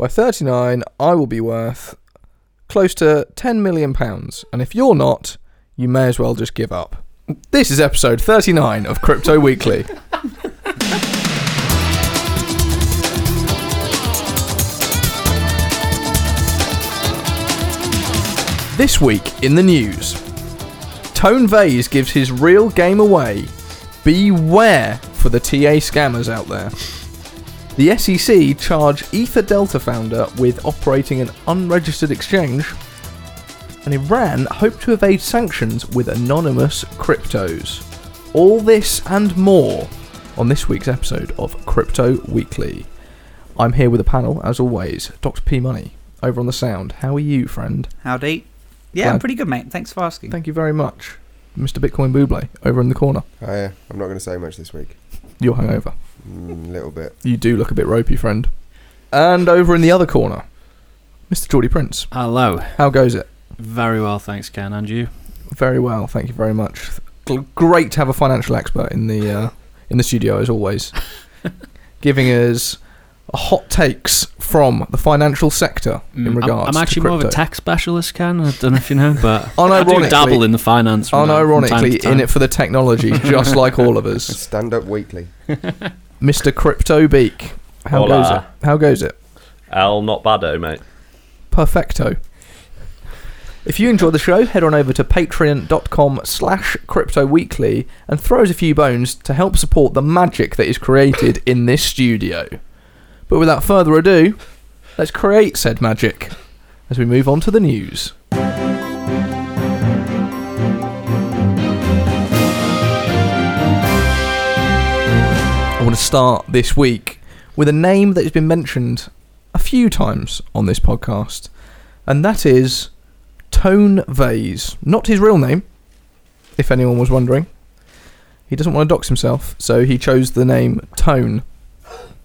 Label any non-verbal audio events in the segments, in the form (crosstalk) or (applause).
By 39, I will be worth close to 10 million pounds. And if you're not, you may as well just give up. This is episode 39 of Crypto Weekly. (laughs) This week in the news, Tone Vays gives his real game away. Beware for the TA scammers out there. The SEC charged Ether Delta founder with operating an unregistered exchange, and Iran hoped to evade sanctions with anonymous cryptos. All this and more on this week's episode of Crypto Weekly. I'm here with a panel, as always. Dr. P Money, over on the sound. How are you, friend? Howdy. Yeah, I'm pretty good, mate. Thanks for asking. Thank you very much. Mr. Bitcoin Buble, over in the corner. Oh, yeah. I'm not going to say much this week. You're hungover. Mm, A little bit. You do look a bit ropey, friend. And over in the other corner, Mr. Geordie Prince. Hello. How goes it? Very well, thanks, Ken. And you? Very well, thank you very much. G- Great to have a financial expert in the uh, in the studio as always, (laughs) giving us hot takes from the financial sector in Mm, I'm- regards. I'm, to actually more of a crypto. tech specialist, Ken. I don't know if you know, but (laughs) I do Unironically- dabble in the finance. From that from time Unironically, to time. in it for the technology, just like all of us. (laughs) Stand up weekly. Mr. Crypto Beak, how Hola. goes it? How goes it? L not bado, mate. Perfecto. If you enjoy the show, head on over to patreon.com slash crypto weekly and throw us a few bones to help support the magic that is created in this studio. But without further ado, let's create said magic as we move on to the news. I want to start this week with a name that has been mentioned a few times on this podcast, and that is Tone Vays. Not his real name, if anyone was wondering. He doesn't want to dox himself, so he chose the name Tone.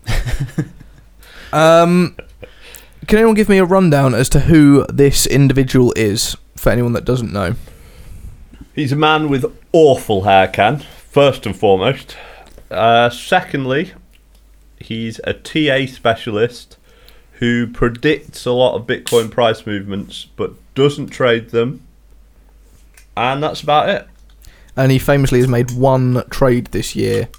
(laughs) um, can anyone give me a rundown as to who this individual is, for anyone that doesn't know? He's a man with awful hair, Can, first and foremost. Uh, secondly, he's a TA specialist who predicts a lot of Bitcoin price movements but doesn't trade them. And that's about it. And he famously has made one trade this year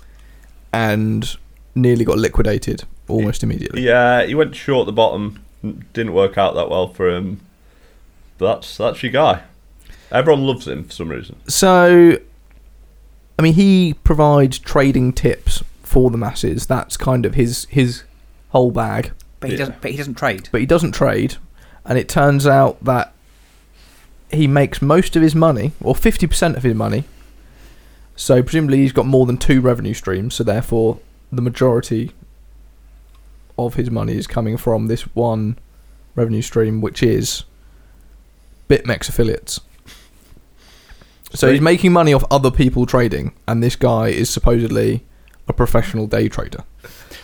and nearly got liquidated almost immediately. Yeah, he went short at the bottom. Didn't work out that well for him. But that's that's your guy. Everyone loves him for some reason. So, I mean, he provides trading tips for the masses. That's kind of his his whole bag. But he Yeah. doesn't. But he doesn't trade. But he doesn't trade, and it turns out that he makes most of his money, or fifty percent of his money. So presumably he's got more than two revenue streams. So therefore, the majority of his money is coming from this one revenue stream, which is BitMEX affiliates. So he's making money off other people trading, and this guy is supposedly a professional day trader.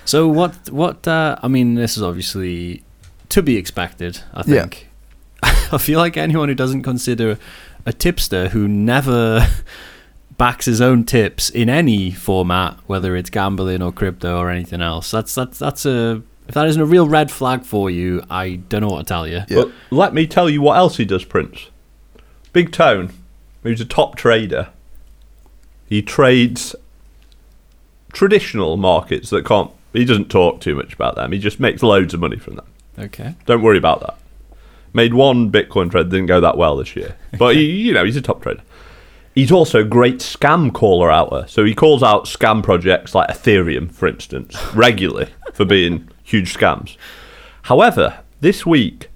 So what? What? Uh, I mean, this is obviously to be expected. I Yeah. think. (laughs) I feel like anyone who doesn't consider a tipster who never (laughs) backs his own tips in any format, whether it's gambling or crypto or anything else, that's that's that's a. If that isn't a real red flag for you, I don't know what to tell you. Yeah. But let me tell you what else he does, Prince. Big Tone, who's a top trader. He trades traditional markets that can't. He doesn't talk too much about them. He just makes loads of money from them. Okay. Don't worry about that. Made one Bitcoin trade, didn't go that well this year. (laughs) But he, you know, he's a top trader. He's also a great scam caller outer. So he calls out scam projects like Ethereum, for instance, (laughs) regularly for being huge scams. However, this week,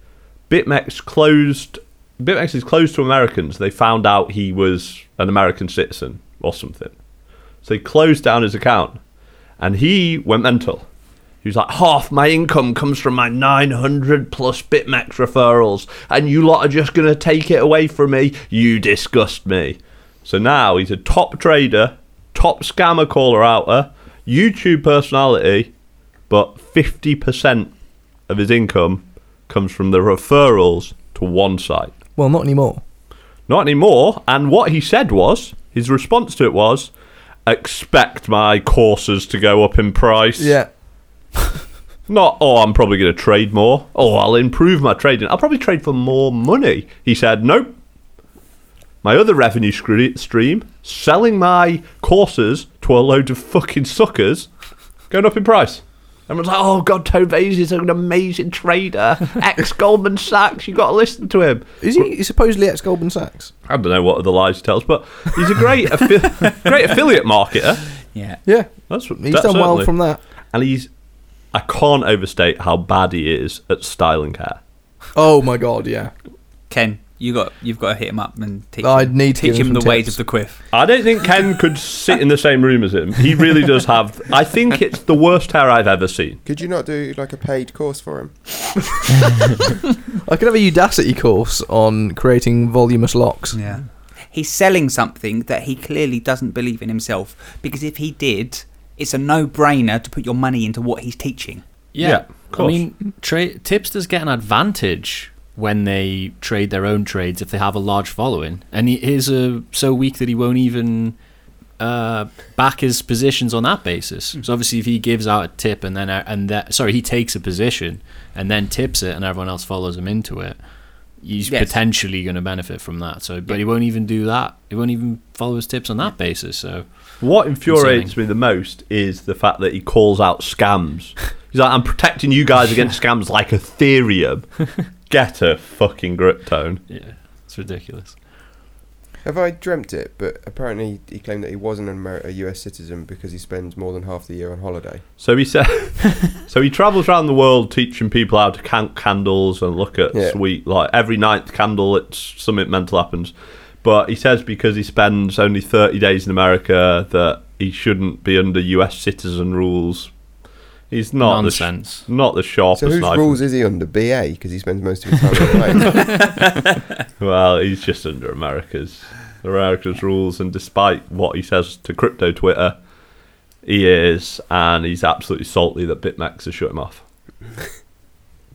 BitMEX closed. BitMEX is closed to Americans. They found out he was an American citizen or something. So they closed down his account. And he went mental. He was like, half my income comes from my 900 plus BitMEX referrals, and you lot are just going to take it away from me? You disgust me. So now he's a top trader, top scammer caller outer, YouTube personality, but 50% of his income comes from the referrals to one site. Well, not anymore. Not anymore. And what he said was, his response to it was, expect my courses to go up in price. Yeah. (laughs) Not, oh, I'm probably going to trade more. Oh, I'll improve my trading. I'll probably trade for more money. He said, nope. My other revenue stream, selling my courses to a load of fucking suckers, going up in price. Everyone's like, oh, God, Tone Vays is an amazing trader. (laughs) Ex Goldman Sachs, you've got to listen to him. Is he he's supposedly ex Goldman Sachs? I don't know what other lies he tells, but he's a great, (laughs) affi- great affiliate marketer. Yeah. Yeah, That's, what he's that's done well from that. And he's, I can't overstate how bad he is at styling hair. Oh my god, yeah. Ken, you got you've got to hit him up and teach I'd him, need to teach him him the some ways of the quiff. I don't think Ken could sit in the same room as him. He really does have. I think it's the worst hair I've ever seen. Could you not do like a paid course for him? (laughs) I could have a Udacity course on creating voluminous locks. Yeah. He's selling something that he clearly doesn't believe in himself because if he did, it's a no-brainer to put your money into what he's teaching. Yeah, Yeah, of I mean, tra- tipsters get an advantage when they trade their own trades if they have a large following, and he is uh, so weak that he won't even uh, back his positions on that basis. So obviously, if he gives out a tip and then uh, and that sorry, he takes a position and then tips it, and everyone else follows him into it. He's Yes. potentially going to benefit from that. So, but he won't even do that. He won't even follow his tips on that basis. So, What infuriates me the most is the fact that he calls out scams. He's like, "I'm protecting you guys (laughs) against scams like Ethereum." (laughs) Get a fucking grip tone. yeah, it's ridiculous. Have I dreamt it? But apparently he claimed that he wasn't an Amer- a US citizen because he spends more than half the year on holiday. So he said, (laughs) so he travels around the world teaching people how to count candles and look at Yeah. sweet like every ninth candle. It's something mental happens, but he says because he spends only thirty days in America that he shouldn't be under U.S. citizen rules. He's not Nonsense. The sh- not the sharpest So whose knife. rules is he under? BA because he spends most of his time on the plane. (laughs) (laughs) Well, he's just under America's America's rules, and despite what he says to crypto Twitter, he is, and he's absolutely salty that BitMEX has shut him off. (laughs)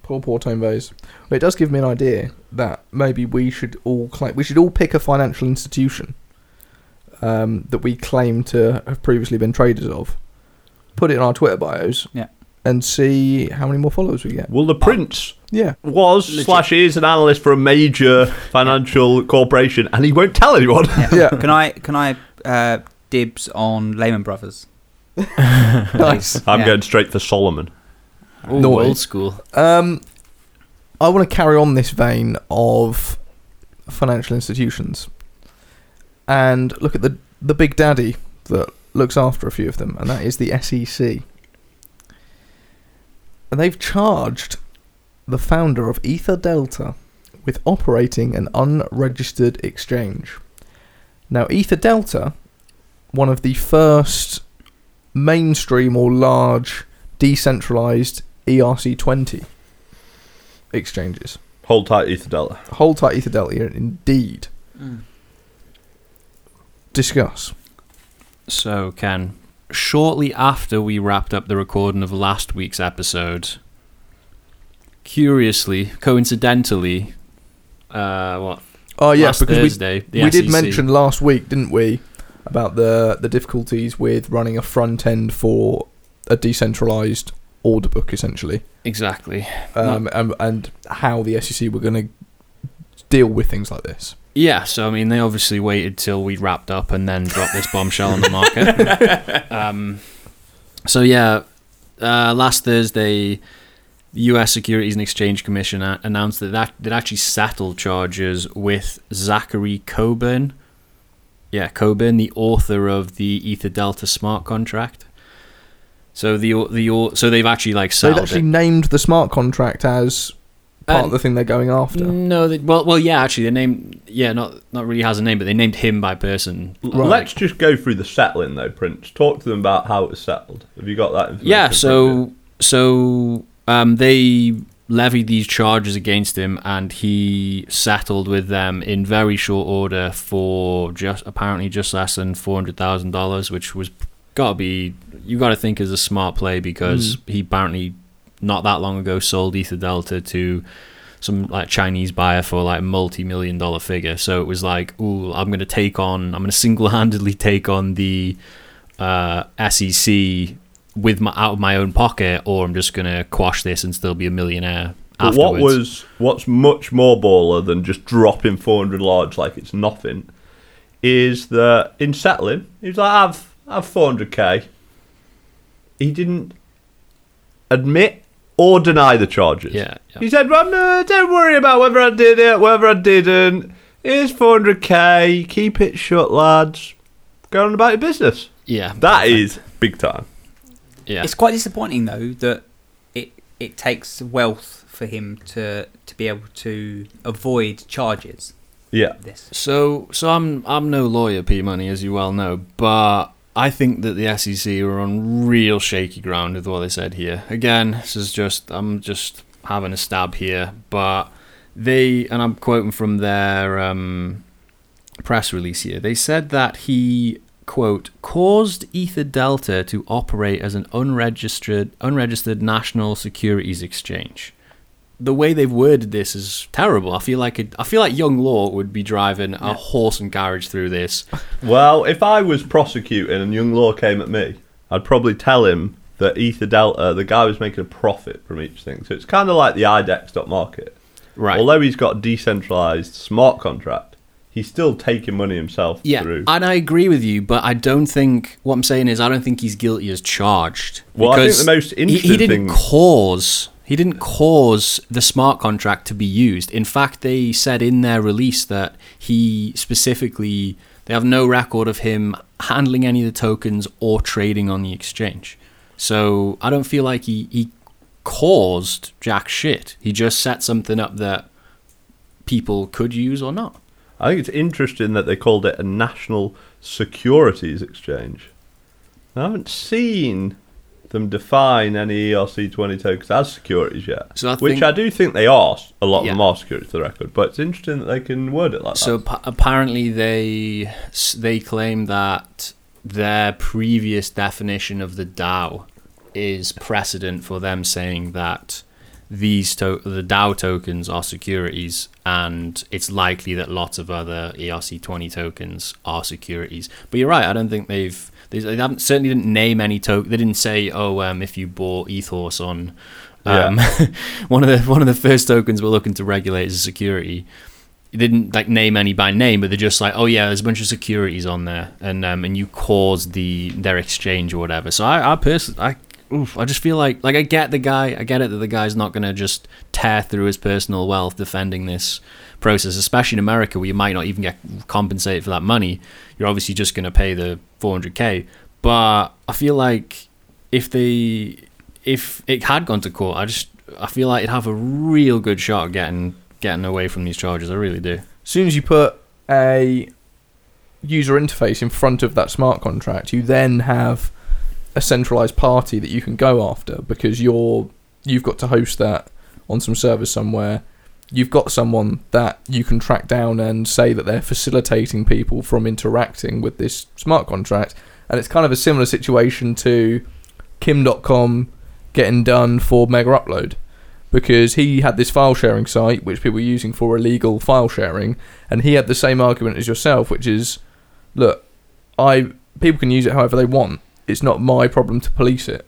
Poor, poor Tone Vays. Well, it does give me an idea that maybe we should all claim, we should all pick a financial institution um, that we claim to have previously been traders of, put it in our Twitter bios, Yeah. and see how many more followers we get. Well, the prince Yeah, was Legit. slash is an analyst for a major (laughs) financial corporation, and he won't tell anyone. yeah, (laughs) Can I can I uh, dibs on Lehman Brothers? (laughs) nice. I'm Yeah. going straight for Salomon. Ooh, Naughty. old school. Um, I want to carry on this vein of financial institutions and look at the the big daddy that looks after a few of them, and that is the SEC. And they've charged the founder of Ether Delta with operating an unregistered exchange. Now, Ether Delta, one of the first mainstream or large decentralized ERC20 exchanges. Hold tight, Ether Delta. Hold tight, Ether Delta, indeed. Mm. Discuss. So, Ken, shortly after we wrapped up the recording of last week's episode, curiously, coincidentally, uh, what? Oh yeah, last because we, Thursday, the we did mention last week, didn't we, about the the difficulties with running a front end for a decentralized order book, essentially, exactly. um, and, and how the SEC were going to deal with things like this. Yeah, so I mean, they obviously waited till we wrapped up and then dropped this bombshell on the market. (laughs) um, so yeah, uh, last Thursday, the U.S. Securities and Exchange Commission a- announced that that they'd actually settled charges with Zachary Coburn. Yeah, Coburn, the author of the Ether Delta smart contract. So the the so they've actually like They'd settled actually it. named the smart contract as part Uh, of the thing they're going after. No, they, well, well, yeah, actually, they named yeah, not not really has a name, but they named him by person. Right. Let's just go through the settling, though, Prince. Talk to them about how it was settled. Have you got that information? Yeah, from so so um, they levied these charges against him, and he settled with them in very short order for just apparently just less than four hundred thousand dollars, which was gotta be you gotta think is a smart play because he apparently not that long ago sold Ether Delta to some like Chinese buyer for like a multi-million dollar figure. So it was like, ooh, I'm gonna take on, I'm gonna single-handedly take on the uh, SEC with my out of my own pocket, or I'm just gonna quash this and still be a millionaire. But what was what's much more baller than just dropping 400 large like it's nothing is that in settling, he was like, "I've I've 400k." He didn't admit or deny the charges. Yeah, yeah. He said, well, no, "Don't worry about whether I did it, whether I didn't. Here's 400k. Keep it shut, lads. Go on about your business." yeah, That perfect. is big time. yeah. It's quite disappointing though that it it takes wealth for him to to be able to avoid charges. Yeah. This So, so I'm I'm no lawyer, P Money, as you well know, but I think that the SEC are on real shaky ground with what they said here. Again, this is just I'm just having a stab here, but they and I'm quoting from their um, press release here. They said that he quote caused Ether Delta to operate as an unregistered unregistered national securities exchange the way they've worded this is terrible. I feel like it, I feel like young law would be driving a horse and carriage through this. Well, if I was prosecuting and young law came at me, I'd probably tell him that Ether Delta, uh, the guy was making a profit from each thing. So it's kind of like the IDEX stock market. Right. Although he's got a decentralized smart contract, he's still taking money himself yeah, through. and I agree with you, but I don't think what I'm saying is I don't think he's guilty as charged. Well, I think because the most he- he, didn't thing- cause he didn't cause the smart contract to be used. In fact, they said in their release that he specifically they have no record of him handling any of the tokens or trading on the exchange. So I don't feel like he, he caused jack shit. He just set something up that people could use or not. I think it's interesting that they called it a national securities exchange. I haven't seen them define any ERC20 tokens as securities yet. So I which think- I do think they are. A lot of Yeah. them are securities to the record. But it's interesting that they can word it like So that. pa- apparently they they claim that their previous definition of the DAO is precedent for them saying that these to- the DAO tokens are securities, and it's likely that lots of other ERC20 tokens are securities. But you're right. I don't think they've they, they haven't certainly didn't name any token. They didn't say, oh, um, if you bought Ethos on. Um, (laughs) one of the one of the first tokens we're looking to regulate is a security they didn't like name any by name, but they're just like, oh yeah, there's a bunch of securities on there, and um, and you caused the their exchange or whatever. So I, I personally, I, oof, I just feel like like I get the guy, I get it that the guy's not gonna just tear through his personal wealth defending this process, especially in America where you might not even get compensated for that money. You're obviously just gonna pay the 400k. But I feel like if they if it had gone to court, I just I feel like it'd have a real good shot at getting getting away from these charges. I really do. As soon as you put a user interface in front of that smart contract, you then have a centralized party that you can go after because you're you've got to host that on some server somewhere. You've got someone that you can track down and say that they're facilitating people from interacting with this smart contract. And it's kind of a similar situation to Kim Dotcom getting done for Megaupload because he had this file sharing site which people were using for illegal file sharing and he had the same argument as yourself which is look i people can use it however they want it's not my problem to police it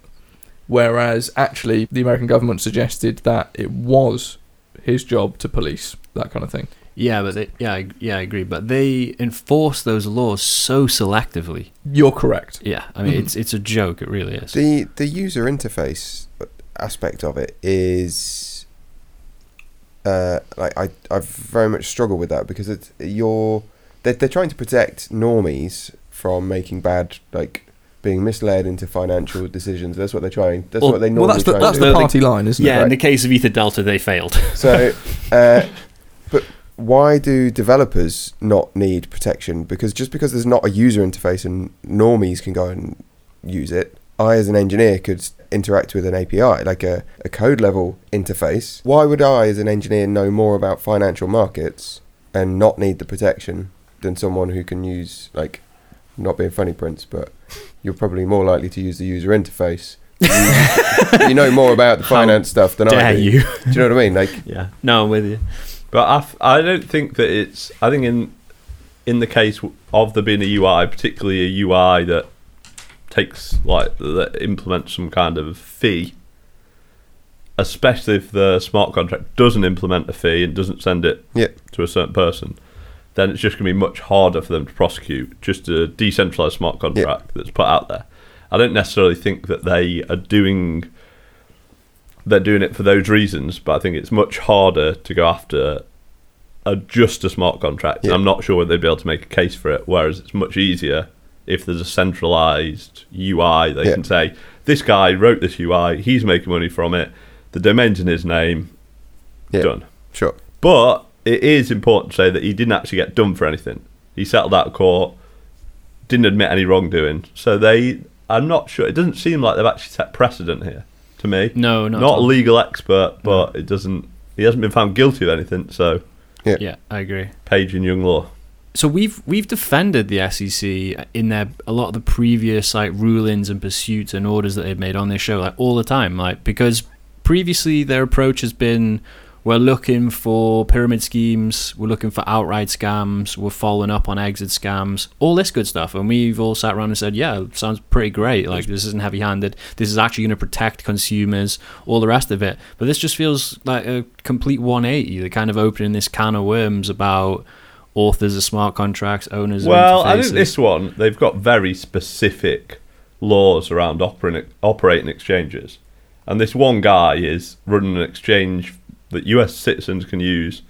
whereas actually the american government suggested that it was his job to police that kind of thing Yeah, but they, yeah, I, yeah, I agree. But they enforce those laws so selectively. you're correct Yeah, I mean, Mhm. it's it's a joke. It really is. The the user interface aspect of it is uh, like I I very much struggle with that because it's you're they're, they're trying to protect normies from making bad like being misled into financial decisions. That's what they're trying. That's Well- what they well normally that's the, try that's and the do. party line isn't it? yeah, it in the case of Ether Delta, they failed. (laughs) So, uh, but why do developers not need protection? Because just because there's not a user interface and normies can go and use it, I as an engineer could interact with an API, like a, a code level interface. Why would I as an engineer know more about financial markets and not need the protection than someone who can use, like, not being funny, Prince, but you're probably more likely to use the user interface. You, (laughs) you know more about the How finance stuff than I do. you? Do you know what I mean? Like, yeah. No, I'm with you. But I, f- I don't think that it's. I think in in the case of there being a UI, particularly a UI that takes like that implements some kind of fee, especially if the smart contract doesn't implement a fee and doesn't send it Yeah. to a certain person, then it's just going to be much harder for them to prosecute just a decentralized smart contract that's put out there. I don't necessarily think that they are doing they're doing it for those reasons, but I think it's much harder to go after a just a smart contract. Yeah. I'm not sure whether they'd be able to make a case for it. Whereas it's much easier if there's a centralized UI. They Yeah. can say this guy wrote this UI, he's making money from it. The domain's in his name. Yeah. Done. Sure. But it is important to say that he didn't actually get done for anything. He settled out of court, didn't admit any wrongdoing. So they, I'm not sure. It doesn't seem like they've actually set precedent here to me. No, not, not a legal expert, but it doesn't. He hasn't been found guilty of anything. So Yeah, I agree. Page in Young Law. So we've we've defended the SEC in their a lot of the previous like rulings and pursuits and orders that they've made on this show like all the time like because previously their approach has been we're looking for pyramid schemes we're looking for outright scams we're following up on exit scams all this good stuff. And we've all sat around and said yeah sounds pretty great. Like this isn't heavy handed this is actually going to protect consumers all the rest of it. But this just feels like a complete 180 they're kind of opening this can of worms about authors of smart contracts, owners Well, of I think this one they've got very specific laws around operating operating exchanges, and this one guy is running an exchange that U.S. citizens can use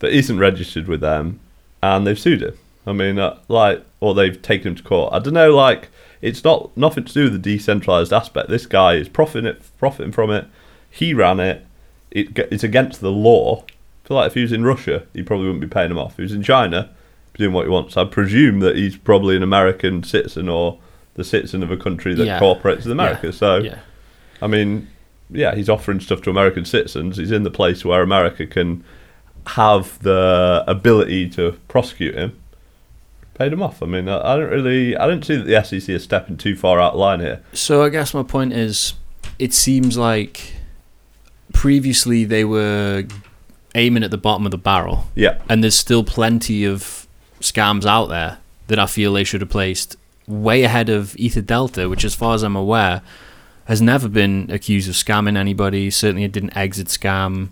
that isn't registered with them, and they've sued him. I mean, uh, like, or they've taken him to court. I don't know. Like, it's not nothing to do with the decentralized aspect. This guy is profiting it, profiting from it. He ran it. It it's against the law. I feel like if he was in Russia, he probably wouldn't be paying him off. If he was in China, he'd be doing what he wants. I presume that he's probably an American citizen or the citizen of a country that Yeah. cooperates with America. Yeah. So, yeah. I mean, yeah, he's offering stuff to American citizens. He's in the place where America can have the ability to prosecute him. Paid him off. I mean, I, I don't really, I don't see that the SEC is stepping too far out of line here. So I guess my point is, it seems like previously they were aiming at the bottom of the barrel, Yeah, and there's still plenty of scams out there that I feel they should have placed way ahead of Ether Delta, which, as far as I'm aware, has never been accused of scamming anybody. Certainly, it didn't exit scam.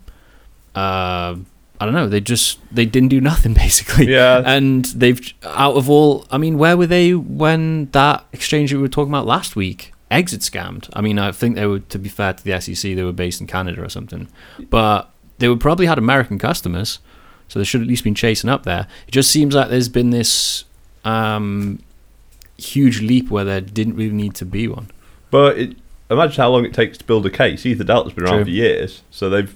Uh, I don't know. They just they didn't do (laughs) nothing basically. yeah. And they've out of all, I mean, where were they when that exchange that we were talking about last week exit scammed? I mean, I think they were, to be fair to the SEC, they were based in Canada or something, but they would probably had American customers, so they should at least been chasing up there. It just seems like there's been this um, huge leap where there didn't really need to be one. But it, imagine how long it takes to build a case. Ether Delta's been around True. for years, so they've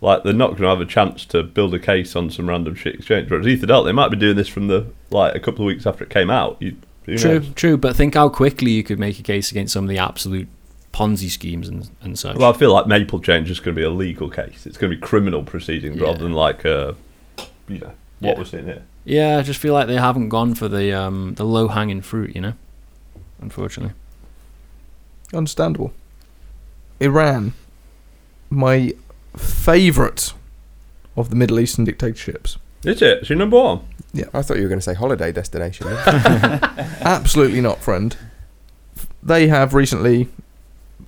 like they're not going to have a chance to build a case on some random shit exchange. Whereas Ether Delta, they might be doing this from the like a couple of weeks after it came out. You, True, knows? true, but think how quickly you could make a case against some of the absolute Ponzi schemes and, and such. Well, I feel like MapleChange is going to be a legal case. It's going to be criminal proceedings Yeah. rather than like a, you know, what Yeah. we're seeing here. Yeah, I just feel like they haven't gone for the um, the low hanging fruit, you know. Unfortunately, Understandable. Iran, my favourite of the Middle Eastern dictatorships. Is it? It's your number one. Yeah. I thought you were going to say holiday destination. (laughs) (laughs) Absolutely not, friend. They have recently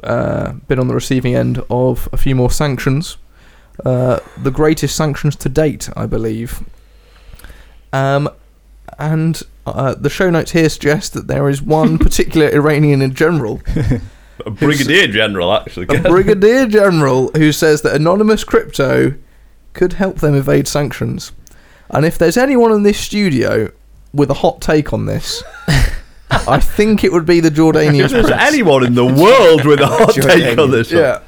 uh, been on the receiving end of a few more sanctions. Uh, the greatest sanctions to date, I believe. Um, and uh, the show notes here suggest that there is one (laughs) particular Iranian in general, (laughs) A brigadier general, actually. a (laughs) brigadier general, who says that anonymous crypto could help them evade sanctions. And if there's anyone in this studio with a hot take on this, I think it would be the Jordanian if there's prince. anyone in the world with a hot take on this. Yeah.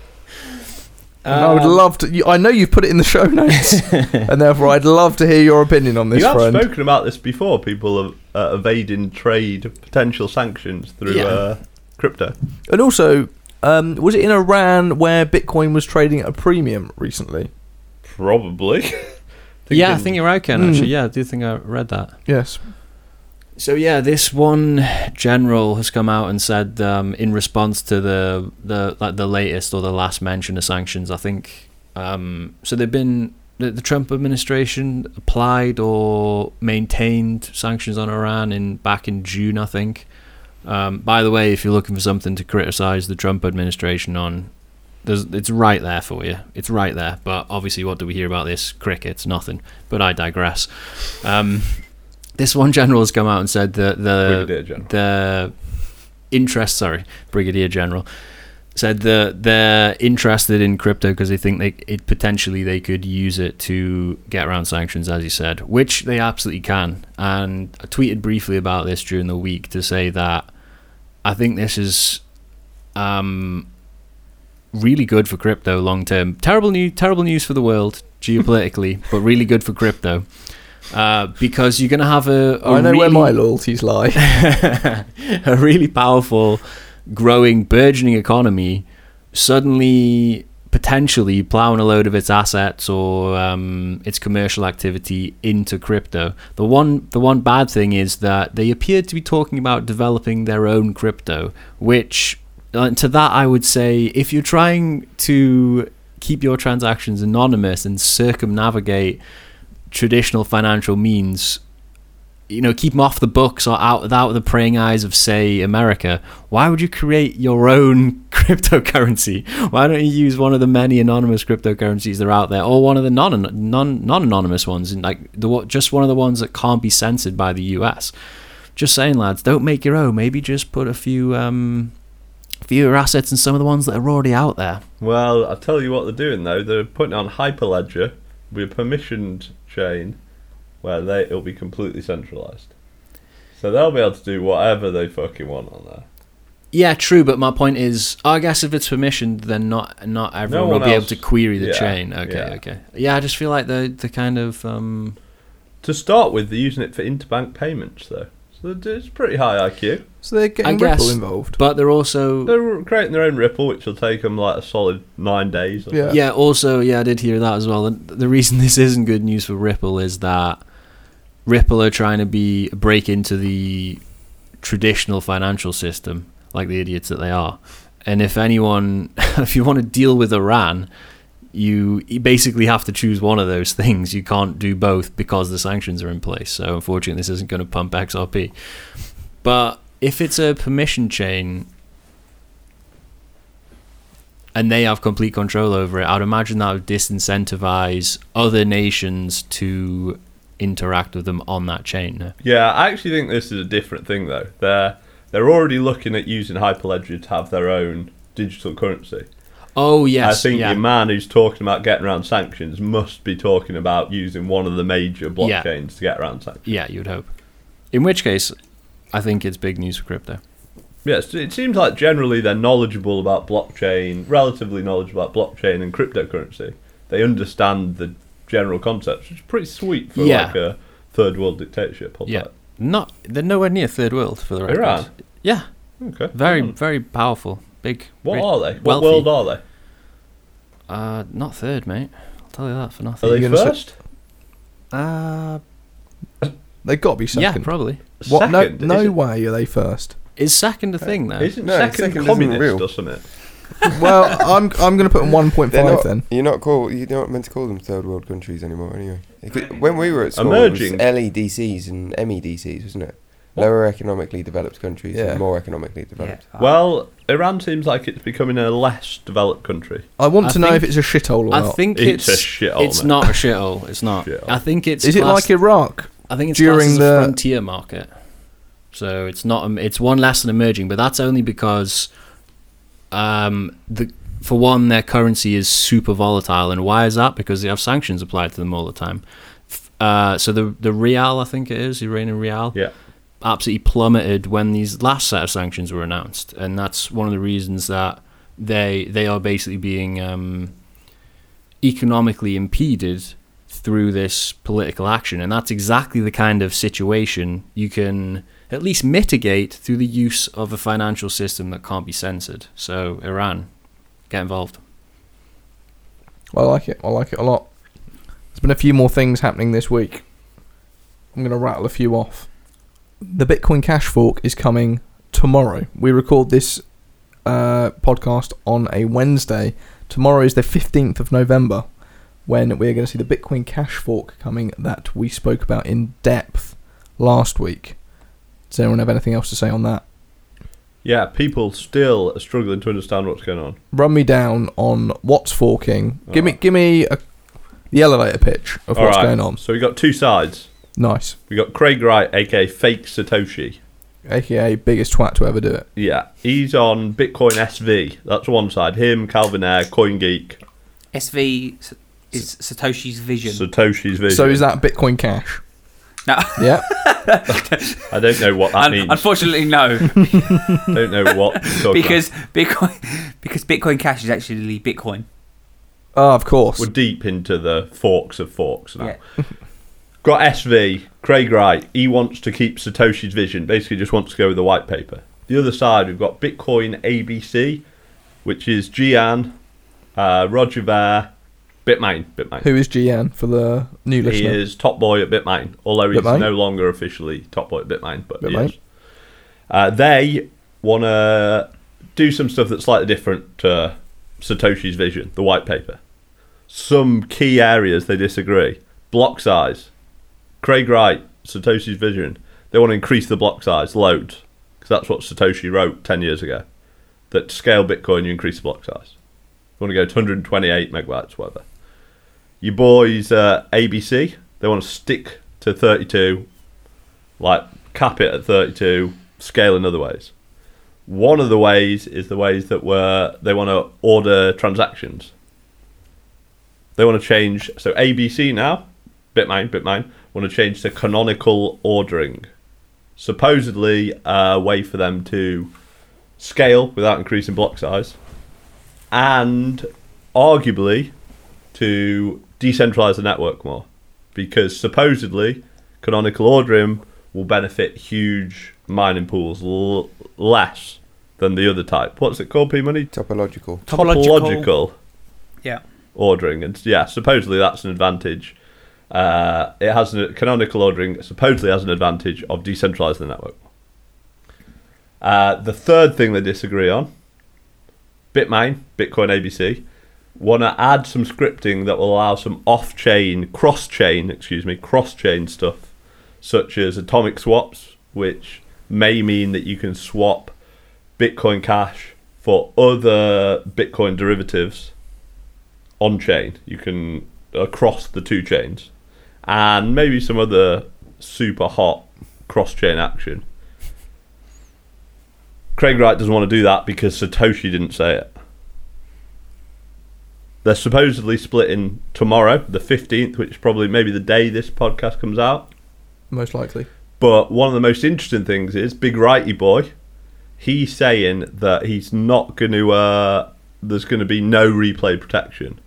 And I would love to. you- I know you've put it in the show (laughs) notes, and therefore I'd love to hear your opinion on this, you have friend. spoken about this before. People are uh, evading trade potential sanctions through Yeah. uh, crypto. And also, um, was it in Iran where Bitcoin was trading at a premium recently? Probably. (laughs) yeah, I think you're right, Ken. Mm. Actually, yeah, I do think I read that. Yes. So yeah, this one general has come out and said um, in response to the the like the latest or the last mention of sanctions. I think um, so. They've been the, the Trump administration applied or maintained sanctions on Iran in back in June, I think. Um, by the way, if you're looking for something to criticize the Trump administration on, it's right there for you. It's right there. But obviously, what do we hear about this? Crickets, nothing. But I digress. This one general has come out and said that the the interest, sorry, Brigadier General, said that they're interested in crypto because they think they it potentially they could use it to get around sanctions, as you said, which they absolutely can. And I tweeted briefly about this during the week to say that I think this is um, really good for crypto long term. Terrible news, terrible news for the world geopolitically, but really good for crypto. Uh, because you're going to have a, a I know where my loyalties lie. (laughs) a really powerful, growing, burgeoning economy suddenly potentially plowing a load of its assets or um, its commercial activity into crypto. The one the one bad thing is that they appeared to be talking about developing their own crypto, which uh, to that I would say if you're trying to keep your transactions anonymous and circumnavigate traditional financial means you know, keep them off the books or out without the praying eyes of, say, America. Why would you create your own (laughs) cryptocurrency? Why don't you use one of the many anonymous cryptocurrencies that are out there, or one of the non non non anonymous ones, and like the just one of the ones that can't be censored by the U.S. Just saying, lads, don't make your own. Maybe just put a few um, fewer assets in some of the ones that are already out there. Well, I'll tell you what they're doing though. They're putting on Hyperledger with a permissioned chain where they it'll be completely centralized. So they'll be able to do whatever they fucking want on there. Yeah, true. But my point is, I guess if it's permissioned, then not not everyone one will be able to query the yeah, chain. Okay, yeah. okay. Yeah, I just feel like the the kind of um, To start with, they're using it for interbank payments though. So they're- it's pretty high IQ. so they're getting guess. Ripple involved. but they're also They're creating their own Ripple, which will take them like a solid nine days. Or Yeah. so. yeah. Also, yeah, I did hear that as well. And the reason (laughs) this isn't good news for Ripple is that Ripple are trying to be break into the traditional financial system, like the idiots that they are. And if anyone, (laughs) if you want to deal with Iran, you, basically have to choose one of those things. You can't do both because the sanctions are in place. So unfortunately, this isn't going to pump XRP. But if it's a permission chain and they have complete control over it, I'd imagine that would disincentivize other nations to interact with them on that chain. Yeah, I actually think this is a different thing though. They're they're already looking at using Hyperledger to have their own digital currency. Oh yes, I think yeah. your man who's talking about getting around sanctions must be talking about using one of the major Yeah. blockchains to get around sanctions. yeah, you'd hope. In which case, I think it's big news for crypto. Yes, it seems like generally they're knowledgeable about blockchain, relatively knowledgeable about blockchain and cryptocurrency. They understand the general concepts, which is pretty sweet for Yeah. like a third world dictatorship. Yeah, not they're nowhere near third world for the record. Iran? Yeah, Okay. very Hmm. very powerful, big. What rich, are they? What wealthy. world are they? Uh, not third, mate. I'll tell you that for nothing. Are they you gonna say- first? Uh, They've got to be second. yeah, probably. What? Second? No, no Isn't- way are they first. Is second a thing now? Isn't No, second, second isn't communist real. or something? well, I'm I'm going to put them 1.5 They're not, then. You're not called. You're not meant to call them third world countries anymore. Anyway, when we were at school, Emerging. it was LEDCs and MEDCs, wasn't it? Lower economically developed countries Yeah. and more economically developed. Well, Iran seems like it's becoming a less developed country. I want I to know if it's a shithole or I not. think It's it's a shithole, It's mate. not a shithole. It's not. Shithole. I think it's. Is it like Iraq? I think it's during during the the- frontier market. So it's not. um, It's one less than emerging, but that's only because, um, the for one, their currency is super volatile, and why is that? Because they have sanctions applied to them all the time. Uh, so the the rial, I think it is, Iranian rial, Yeah. Absolutely plummeted when these last set of sanctions were announced, and that's one of the reasons that they they are basically being um, economically impeded through this political action, and that's exactly the kind of situation you can at least mitigate through the use of a financial system that can't be censored. So Iran, get involved. I like it. I like it a lot. There's been a few more things happening this week. I'm going to rattle a few off. The Bitcoin Cash fork is coming tomorrow. We record this uh, podcast on a Wednesday. Tomorrow is the 15th of November when we're going to see the Bitcoin Cash fork coming that we spoke about in depth last week. Does anyone have anything else to say on that? Yeah, people still are struggling to understand what's going on. Run me down on what's forking. Give me give me a, the elevator pitch of All what's right, going on. So we've got two sides. Nice. We got Craig Wright, aka Fake Satoshi. AKA biggest twat to ever do it. Yeah, he's on Bitcoin SV. That's one side. Him, Calvin Ayre, CoinGeek, SV is Satoshi's vision. Satoshi's vision. So is that Bitcoin Cash? no, Yeah. (laughs) I don't know what that un- means. unfortunately, no, (laughs) don't know what. you're talking because Bitcoin because Bitcoin Cash is actually Bitcoin. oh, of course. we're deep into the forks of forks now. Yeah. (laughs) Got SV, Craig Wright. He wants to keep Satoshi's vision. Basically, just wants to go with the white paper. The other side, we've got Bitcoin ABC, which is Jihan, uh, Roger Ver, Bitmain. Bitmain. Who is Jihan for the new listener? He is top boy at Bitmain, although he's Bitmain? no longer officially top boy at Bitmain. But Bitmain. Uh, they want to do some stuff that's slightly different to Satoshi's vision, the white paper. Some key areas they disagree. Block size. Craig Wright, Satoshi's vision. They want to increase the block size loads because that's what Satoshi wrote 10 years ago. That to scale Bitcoin, you increase the block size. You want to go to 128 megabytes, whatever. Your boys, uh, ABC, they want to stick to 32, like cap it at 32, scale in other ways. One of the ways is the ways that were they want to order transactions. They want to change. So ABC now, Bitmain, Bitmain, want to change to canonical ordering. Supposedly a way for them to scale without increasing block size, and arguably to decentralize the network more, because supposedly canonical ordering will benefit huge mining pools l- less than the other type. What's it called? P money Topological. topological Yeah. ordering, and yeah, supposedly that's an advantage. Uh, it has a canonical ordering supposedly has an advantage of decentralizing the network. Uh, the third thing they disagree on, Bitmain, Bitcoin ABC, want to add some scripting that will allow some off-chain, cross-chain, excuse me, cross-chain stuff, such as atomic swaps, which may mean that you can swap Bitcoin Cash for other Bitcoin derivatives on chain. You can across the two chains, and maybe some other super hot cross chain action. Craig Wright doesn't want to do that because Satoshi didn't say it. They're supposedly splitting tomorrow, the 15th, which is probably maybe the day this podcast comes out. Most likely. But one of the most interesting things is Big Righty Boy. He's saying that he's not going to. Uh, there's going to be no replay protection.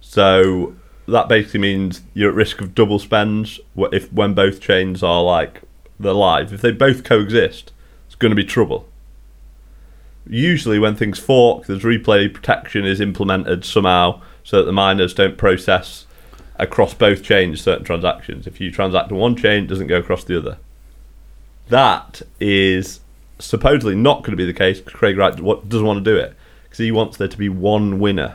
So that basically means you're at risk of double spends if when both chains are like they're live. If they both coexist, it's going to be trouble. Usually, when things fork, there's replay protection is implemented somehow so that the miners don't process across both chains certain transactions. If you transact on one chain, it doesn't go across the other. That is supposedly not going to be the case. 'cause Craig Wright doesn't want to do it because he wants there to be one winner.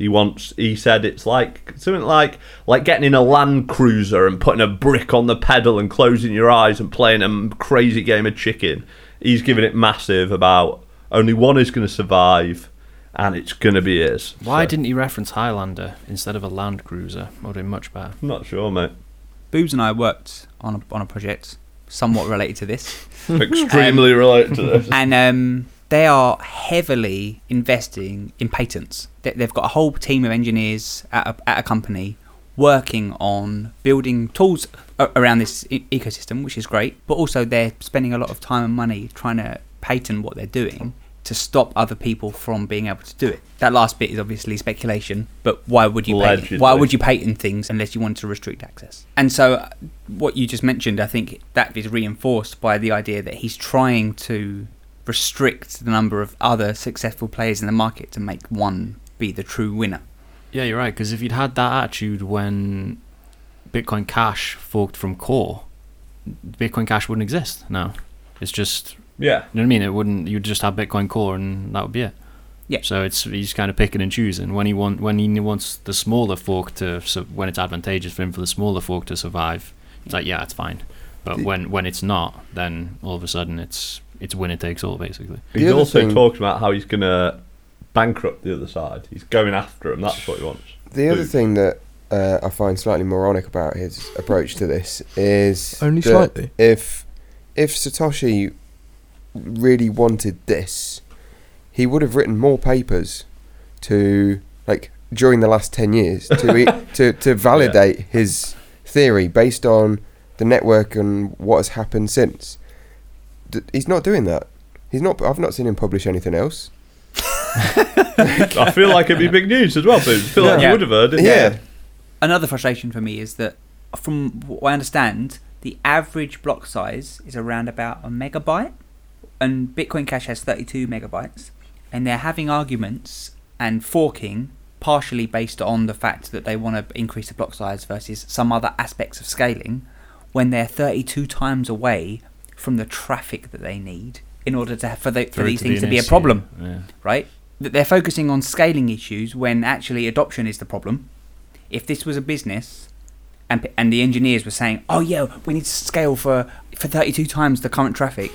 He wants. He said it's like something like like getting in a Land Cruiser and putting a brick on the pedal and closing your eyes and playing a crazy game of chicken. He's giving it massive about only one is going to survive, and it's going to be his. Why So, didn't he reference Highlander instead of a Land Cruiser? Would have been much better. I'm not sure, mate. Boobs and I worked on a, on a project somewhat related to this, (laughs) Extremely related to this. and um, they are heavily investing in patents. They, they've got a whole team of engineers at a, at a company working on building tools around this e- ecosystem, which is great. But also, they're spending a lot of time and money trying to patent what they're doing to stop other people from being able to do it. That last bit is obviously speculation, but why would you patent, why would you patent things unless you want to restrict access? And so, uh, what you just mentioned, I think that is reinforced by the idea that he's trying to restrict the number of other successful players in the market to make one be the true winner. Yeah, you're right. Because if you'd had that attitude when Bitcoin Cash forked from Core, Bitcoin Cash wouldn't exist now. It's just Yeah. You know what I mean? It wouldn't. You'd just have Bitcoin Core, and that would be it. Yeah. So it's he's kind of picking and choosing when he want when he wants the smaller fork to so when it's advantageous for him for the smaller fork to survive. It's like yeah, it's fine. But when when it's not, then all of a sudden it's it's winner takes all basically. The He's also thing- talking about how he's going to bankrupt the other side. He's going after him. That's what he wants. The other thing that uh, I find slightly moronic about his approach to this is Only that slightly. If if Satoshi really wanted this, he would have written more papers to like during the last ten years to (laughs) e- to to validate his theory based on the network and what has happened since. D- he's not doing that. He's not. I've not seen him publish anything else. (laughs) I feel like it'd be big news as well, Boom. I feel like Yeah. you would have heard it. Yeah. Another frustration for me is that, from what I understand, the average block size is around about a megabyte, and Bitcoin Cash has 32 megabytes, and they're having arguments and forking partially based on the fact that they want to increase the block size versus some other aspects of scaling, when they're 32 times away from the traffic that they need in order to have, for, the, for these to be things to be a issue. problem Yeah. right? That they're focusing on scaling issues when actually adoption is the problem. If this was a business, and and the engineers were saying, "Oh yeah, we need to scale for for 32 times the current traffic,"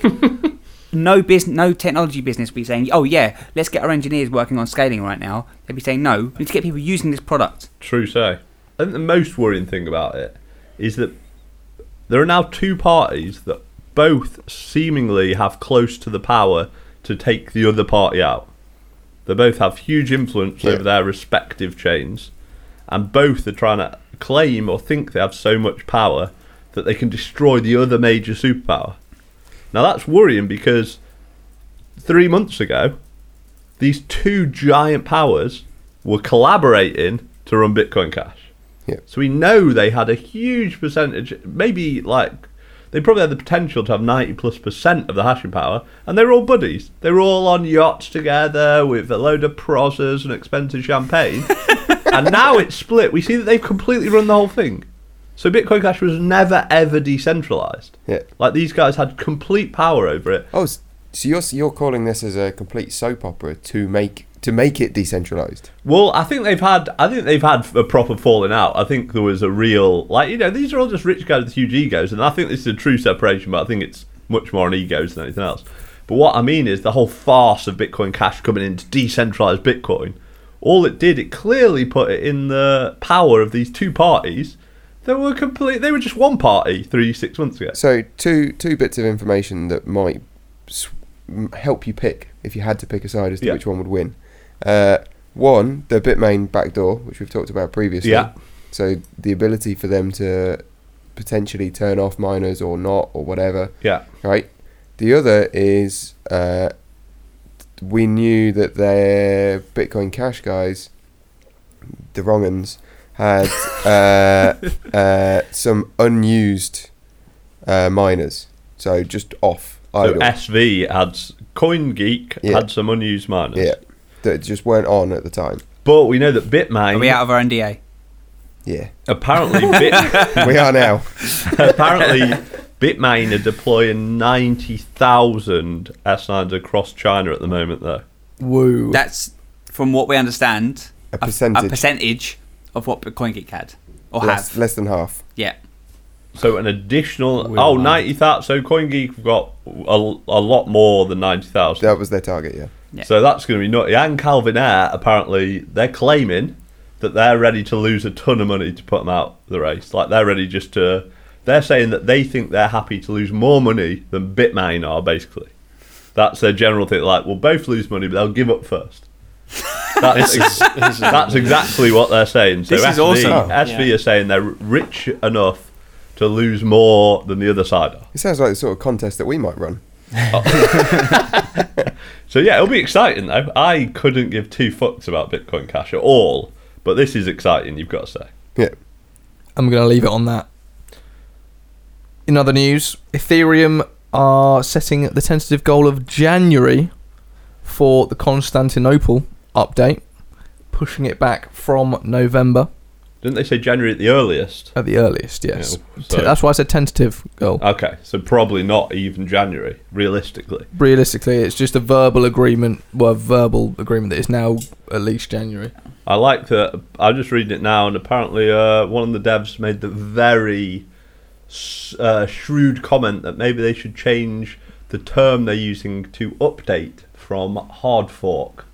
(laughs) no business, no technology business would be saying, "Oh yeah, let's get our engineers working on scaling right now." They'd be saying, "No, we need to get people using this product." True say. I think the most worrying thing about it is that there are now two parties that both seemingly have close to the power to take the other party out. They both have huge influence Yeah. over their respective chains, and both are trying to claim or think they have so much power that they can destroy the other major superpower. Now that's worrying because three months ago, these two giant powers were collaborating to run Bitcoin Cash. Yeah. So we know they had a huge percentage, maybe like they probably had the potential to have 90 plus percent of the hashing power, and they were all buddies. They were all on yachts together with a load of prosers and expensive champagne. (laughs) and now it's split. We see that they've completely run the whole thing. So Bitcoin Cash was never ever decentralized. Yeah. Like these guys had complete power over it. Oh, so you're you're calling this as a complete soap opera to make to make it decentralized? Well, I think they've had. I think they've had a proper falling out. I think there was a real, like you know, these are all just rich guys with huge egos, and I think this is a true separation. But I think it's much more on egos than anything else. But what I mean is the whole farce of Bitcoin Cash coming in to decentralize Bitcoin. All it did, it clearly put it in the power of these two parties. They were complete. They were just one party three, six months ago. So two two bits of information that might help you pick if you had to pick a side as to Yeah. which one would win. Uh, one, the Bitmain backdoor, which we've talked about previously. Yeah. So the ability for them to potentially turn off miners or not or whatever. Yeah, Right. The other is uh, we knew that their Bitcoin Cash guys, the wrong uns, had uh, (laughs) uh, some unused uh, miners. So just off so idle. SV had CoinGeek Yeah. had some unused miners. yeah. That just weren't on at the time. But we know that Bitmain Are we out of our NDA? Yeah. apparently (laughs) Bit, we are now. apparently Bitmain are deploying ninety thousand S9s across China at the moment, though. Woo. That's from what we understand A percentage. a percentage of what BitcoinGeek had or less, have. less than half. Yeah. So an additional Weird oh amount. 90,000 so CoinGeek got a, a lot more than 90,000. That was their target, yeah. Yeah. So that's going to be nutty. And Calvin Ayre apparently they're claiming that they're ready to lose a ton of money to put them out the race. Like they're ready just to they're saying that they think they're happy to lose more money than Bitmain are basically. That's their general thing. Like, we'll both lose money, but they'll give up first. (laughs) That's, ex- that's exactly what they're saying. So This is SV, awesome. Oh. SV Yeah. are saying they're rich enough to lose more than the other side are. It sounds like the sort of contest that we might run. (laughs) So yeah, it'll be exciting though. I couldn't give two fucks about Bitcoin Cash at all, but this is exciting. You've got to say. Yeah. I'm going to leave it on that. In other news, Ethereum are setting the tentative goal of January for the Constantinople update, pushing it back from November Didn't they say January at the earliest? at the earliest, yes. Yeah, so- That's why I said tentative goal. Okay, so probably not even January, realistically. Realistically, it's just a verbal agreement, well, a verbal agreement that is now at least January. I like that. I'm just reading it now, and apparently, uh, one of the devs made the very uh, shrewd comment that maybe they should change the term they're using to update from hard fork.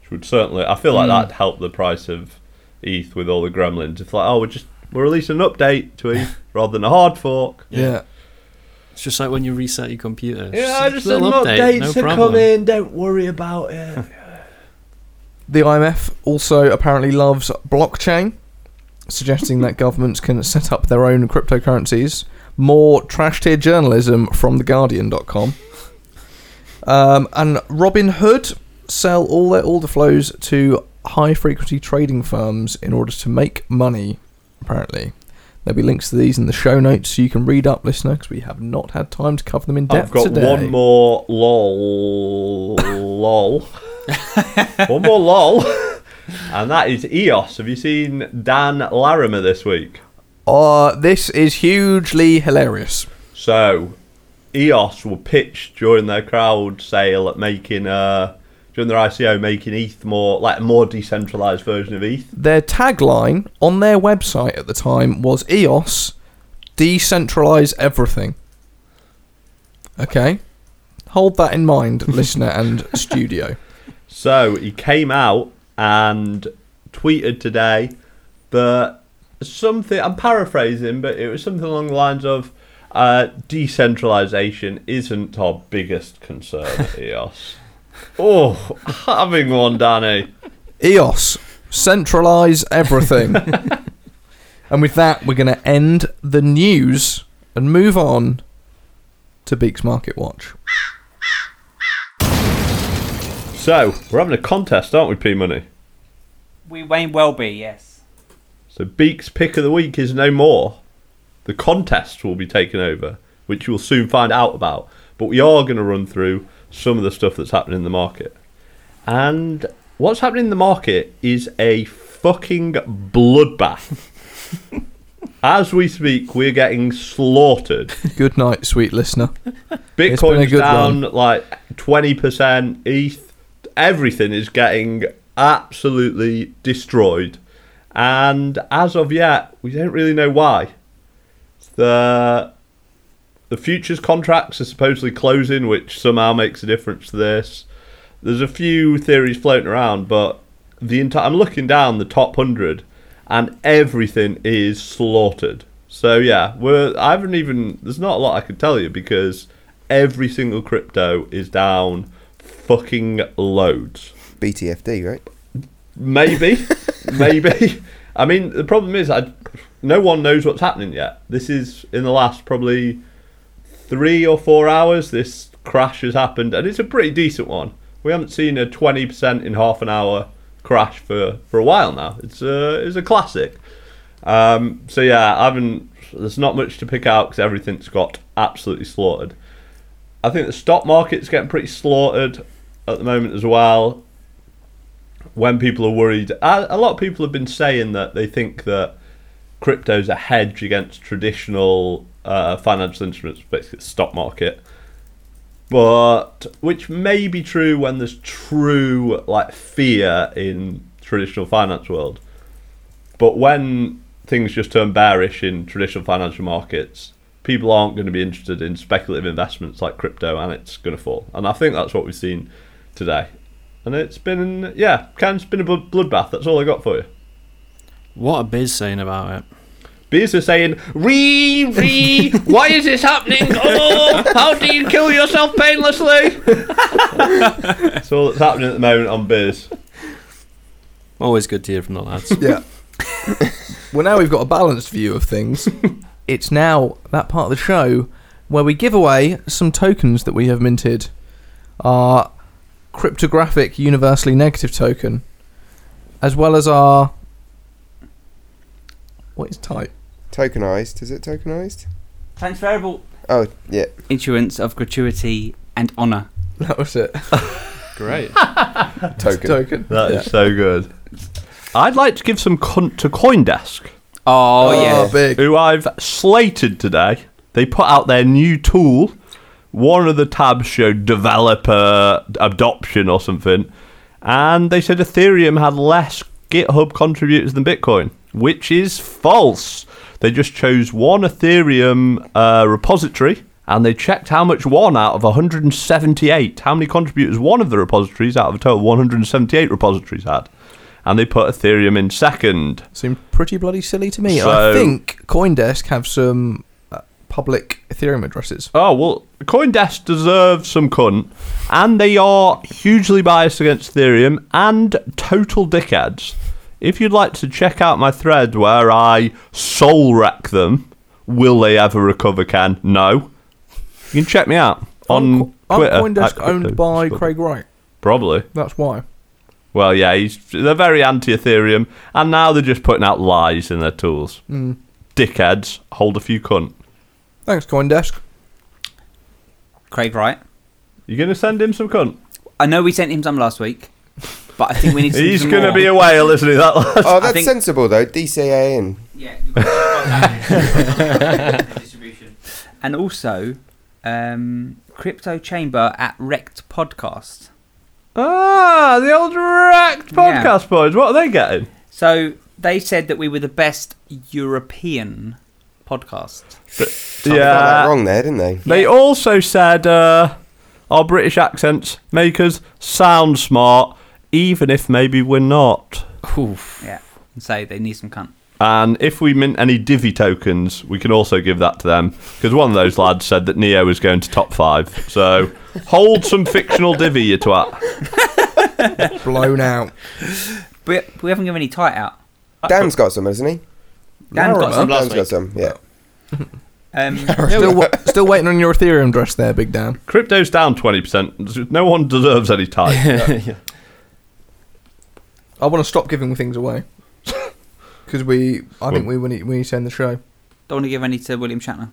Which would certainly, I feel like Mm. that'd help the price of ETH with all the gremlins. It's like, oh, we're just we're releasing an update to ETH (laughs) rather than a hard fork. Yeah. It's just like when you reset your computer. Yeah, just a an little update no to problem. in. Don't worry about it. (laughs) The IMF also apparently loves blockchain, suggesting that governments can set up their own cryptocurrencies. More trash tier journalism from TheGuardian.com. Um, and Robinhood sell all their order flows to high frequency trading firms in order to make money, apparently. There'll be links to these in the show notes so you can read up, listener, because we have not had time to cover them in depth I've got today. one more lol, lol, (laughs) one more lol, and that is EOS. Have you seen Dan Larimer this week? Uh, this is hugely hilarious. So, EOS were pitched during their crowd sale at making uh during their ICO making ETH more like a more decentralized version of ETH. Their tagline on their website at the time was EOS decentralize everything. Okay? Hold that in mind, (laughs) listener and studio. So he came out and tweeted today that something I'm paraphrasing, but it was something along the lines of uh, decentralization isn't our biggest concern at EOS. Oh, having one, Danny. EOS centralize everything. (laughs) and with that, we're going to end the news and move on to Beaks Market Watch. So we're having a contest, aren't we, P Money? We may well be, yes. So Beak's pick of the week is no more. The contest will be taken over, which you will soon find out about. But we are going to run through some of the stuff that's happening in the market. And what's happening in the market is a fucking bloodbath. (laughs) As we speak, we're getting slaughtered. Good night, sweet listener. Bitcoin's down like 20%, ETH, everything is getting absolutely destroyed. And as of yet, we don't really know why. The the futures contracts are supposedly closing, which somehow makes a difference to this. There's a few theories floating around, but the entire I'm looking down the top hundred, and everything is slaughtered. So yeah, we're I haven't even there's not a lot I can tell you because every single crypto is down fucking loads. BTFD, right? Maybe, (laughs) maybe. I mean, the problem is, I, no one knows what's happening yet. This is in the last probably three or four hours. This crash has happened, and it's a pretty decent one. We haven't seen a twenty percent in half an hour crash for, for a while now. It's a it's a classic. Um, so yeah, I haven't. There's not much to pick out because everything's got absolutely slaughtered. I think the stock market's getting pretty slaughtered at the moment as well when people are worried, a lot of people have been saying that they think that crypto's a hedge against traditional uh, financial instruments, basically stock market. But which may be true when there's true like fear in traditional finance world. But when things just turn bearish in traditional financial markets, people aren't going to be interested in speculative investments like crypto, and it's going to fall. And I think that's what we've seen today. And it's been, yeah, of been a bloodbath. That's all I got for you. What are Biz saying about it? Bees are saying, "Re, re, (laughs) why is this happening? Oh, how do you kill yourself painlessly?" That's all that's happening at the moment on Biz. Always good to hear from the lads. Yeah. (laughs) well, now we've got a balanced view of things. (laughs) it's now that part of the show where we give away some tokens that we have minted. Our cryptographic universally negative token, as well as our. What is type? Tokenized. Is it tokenized? Transferable Oh, yeah. issuance of gratuity and honour. (laughs) That was it. Great. (laughs) Token. token. That is Yeah. so good. I'd like to give some con- to CoinDesk, Oh, Oh, yeah. big. who I've slated today. They put out their new tool. One of the tabs showed developer adoption or something, and they said Ethereum had less GitHub contributors than Bitcoin, which is false. They just chose one Ethereum uh, repository and they checked how much one out of 178, how many contributors one of the repositories out of a total 178 repositories had. And they put Ethereum in second. Seemed pretty bloody silly to me. So- I think CoinDesk have some uh, public Ethereum addresses. Oh, well, Coindesk deserves some cunt. And they are hugely biased against Ethereum and total dickheads. If you'd like to check out my thread where I soul wreck them, will they ever recover, Can No. You can check me out on Aren't Co- Twitter. Aren't at CoinDesk owned Crypto by Craig Wright? Probably. That's why. Well, yeah, he's, they're very anti Ethereum, and now they're just putting out lies in their tools. Mm. Dickheads, hold a few cunt. Thanks, CoinDesk. Craig Wright. You going to send him some cunt? I know we sent him some last week, but I think we need to. He's going to be a whale, isn't he? That lad? Oh, that's think- sensible though. DCA and Yeah. (laughs) distribution. And also, um, Crypto Chamber at Wrecked Podcast. Ah, the old Wrecked Yeah. podcast boys. What are they getting? So they said that we were the best European podcast. They got that wrong there, didn't they? They Yeah. also said uh, our British accents make us sound smart, even if maybe we're not. Oof. Yeah. And say they need some cunt. And if we mint any Divi tokens, we can also give that to them. Because one of those lads said that Neo was going to top five. So (laughs) hold some fictional Divi, you twat. (laughs) Blown out. We, we haven't given any tight out. Dan's got some, hasn't he? Dan's got some. Dan's got some. Yeah. (laughs) Um, Still, wa- still waiting on your Ethereum address there, Big Dan. Crypto's down 20%. No one deserves any time. yeah. I want to stop giving things away. (laughs) Because we, I think we, we, need, we need to end the show. don't want to give any to William Shatner.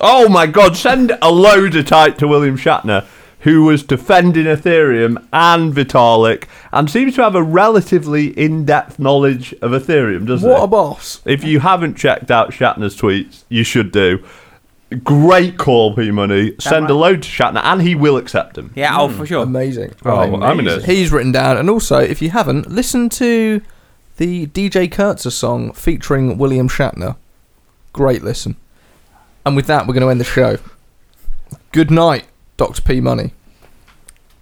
Oh my god, send a load of type to William Shatner, who was defending Ethereum and Vitalik, and seems to have a relatively in depth knowledge of Ethereum, doesn't What he? a boss. If you haven't checked out Shatner's tweets, you should do. Great call, P Money. Send a load to Shatner, and he will accept them. Yeah, oh, for sure. Amazing. Oh, I'm in it. He's written down, and also, if you haven't, listen to the DJ Kurtzer song featuring William Shatner. Great listen. And with that, we're going to end the show. Good night, Dr. P Money.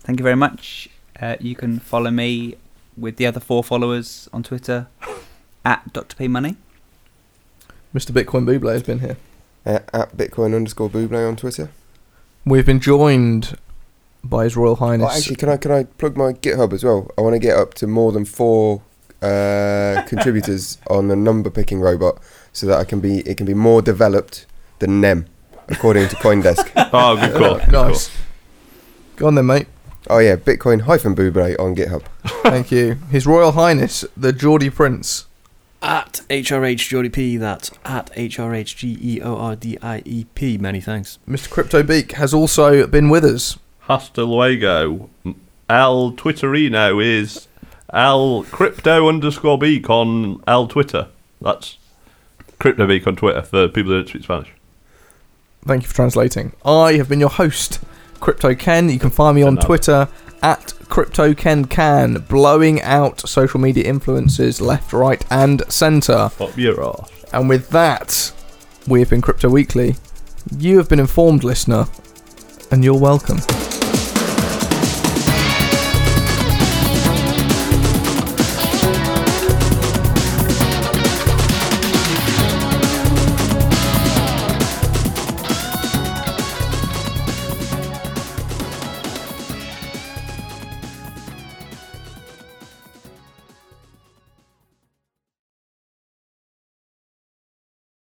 Thank you very much. Uh, you can follow me with the other four followers on Twitter (laughs) at Dr. P Money. Mr. Bitcoin Buble has been here. Uh, at Bitcoin underscore Buble on Twitter. We've been joined by His Royal Highness. Oh, actually, can I can I plug my GitHub as well? I want to get up to more than four uh, (laughs) contributors on the number picking robot, so that I can be it can be more developed than Nem, according to CoinDesk. (laughs) Oh, good call. Good nice. Go on then, mate. oh yeah, Bitcoin hyphen Buble on GitHub. (laughs) Thank you. His Royal Highness, the Geordie Prince. At HRH That's at HRH G E O R D I E P. Many thanks. Mr. Crypto Beak has also been with us. Hasta luego. El Twitterino is El Crypto underscore Beak on El Twitter. That's Crypto Beak on Twitter for people who don't speak Spanish. Thank you for translating. I have been your host, Crypto Ken. You can find me on Twitter at Crypto Ken Can, blowing out social media influences left, right, and centre. Up your arse. And with that, we have been Crypto Weekly. You have been informed, listener, and you're welcome.